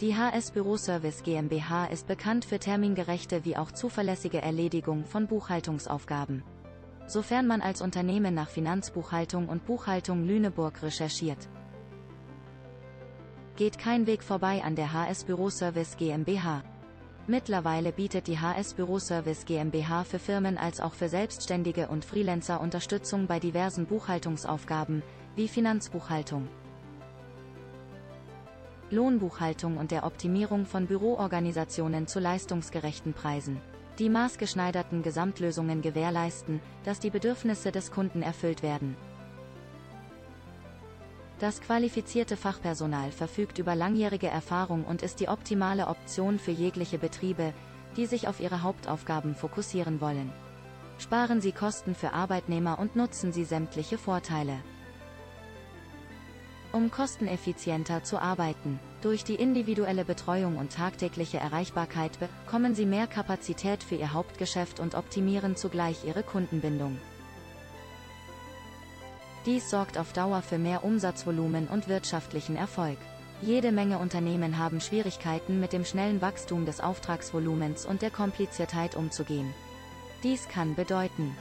Die HS Büro Service GmbH ist bekannt für termingerechte wie auch zuverlässige Erledigung von Buchhaltungsaufgaben. Sofern man als Unternehmen nach Finanzbuchhaltung und Buchhaltung Lüneburg recherchiert, geht kein Weg vorbei an der HS Büro Service GmbH. Mittlerweile bietet die HS Büro Service GmbH für Firmen als auch für Selbstständige und Freelancer Unterstützung bei diversen Buchhaltungsaufgaben, wie Finanzbuchhaltung, Lohnbuchhaltung und der Optimierung von Büroorganisationen zu leistungsgerechten Preisen. Die maßgeschneiderten Gesamtlösungen gewährleisten, dass die Bedürfnisse des Kunden erfüllt werden. Das qualifizierte Fachpersonal verfügt über langjährige Erfahrung und ist die optimale Option für jegliche Betriebe, die sich auf ihre Hauptaufgaben fokussieren wollen. Sparen Sie Kosten für Arbeitnehmer und nutzen Sie sämtliche Vorteile. Um kosteneffizienter zu arbeiten, durch die individuelle Betreuung und tagtägliche Erreichbarkeit bekommen Sie mehr Kapazität für Ihr Hauptgeschäft und optimieren zugleich Ihre Kundenbindung. Dies sorgt auf Dauer für mehr Umsatzvolumen und wirtschaftlichen Erfolg. Jede Menge Unternehmen haben Schwierigkeiten mit dem schnellen Wachstum des Auftragsvolumens und der Kompliziertheit umzugehen. Dies kann bedeuten,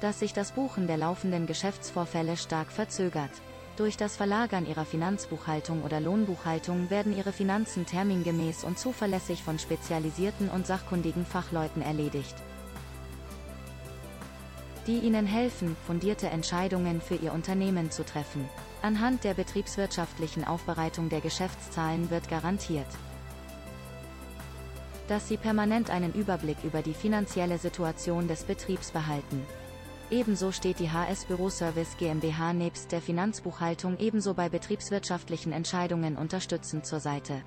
dass sich das Buchen der laufenden Geschäftsvorfälle stark verzögert. Durch das Verlagern ihrer Finanzbuchhaltung oder Lohnbuchhaltung werden ihre Finanzen termingemäß und zuverlässig von spezialisierten und sachkundigen Fachleuten erledigt die Ihnen helfen, fundierte Entscheidungen für Ihr Unternehmen zu treffen. Anhand der betriebswirtschaftlichen Aufbereitung der Geschäftszahlen wird garantiert, dass Sie permanent einen Überblick über die finanzielle Situation des Betriebs behalten. Ebenso steht die HS Büro Service GmbH nebst der Finanzbuchhaltung ebenso bei betriebswirtschaftlichen Entscheidungen unterstützend zur Seite.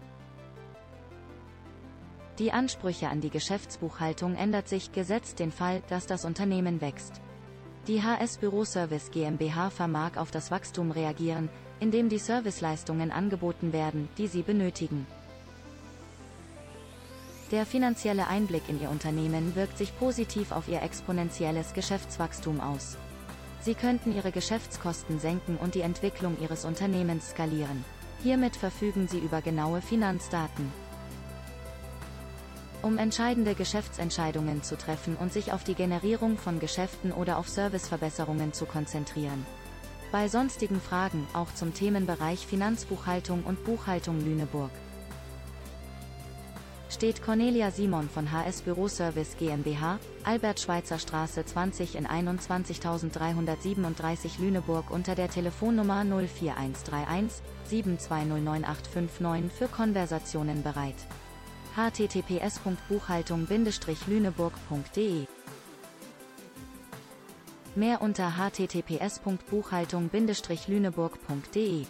Die Ansprüche an die Geschäftsbuchhaltung ändert sich, gesetzt den Fall, dass das Unternehmen wächst. Die HS Büro Service GmbH vermag auf das Wachstum reagieren, indem die Serviceleistungen angeboten werden, die Sie benötigen. Der finanzielle Einblick in Ihr Unternehmen wirkt sich positiv auf Ihr exponentielles Geschäftswachstum aus. Sie könnten Ihre Geschäftskosten senken und die Entwicklung Ihres Unternehmens skalieren. Hiermit verfügen Sie über genaue Finanzdaten um entscheidende Geschäftsentscheidungen zu treffen und sich auf die Generierung von Geschäften oder auf Serviceverbesserungen zu konzentrieren. Bei sonstigen Fragen, auch zum Themenbereich Finanzbuchhaltung und Buchhaltung Lüneburg, steht Cornelia Simon von HS Büro Service GmbH, Albert Schweitzer Straße 20 in 21337 Lüneburg unter der Telefonnummer 04131 72095859 für Konversationen bereit. Https.buchhaltung-lüneburg.de Mehr unter https.buchhaltung-lüneburg.de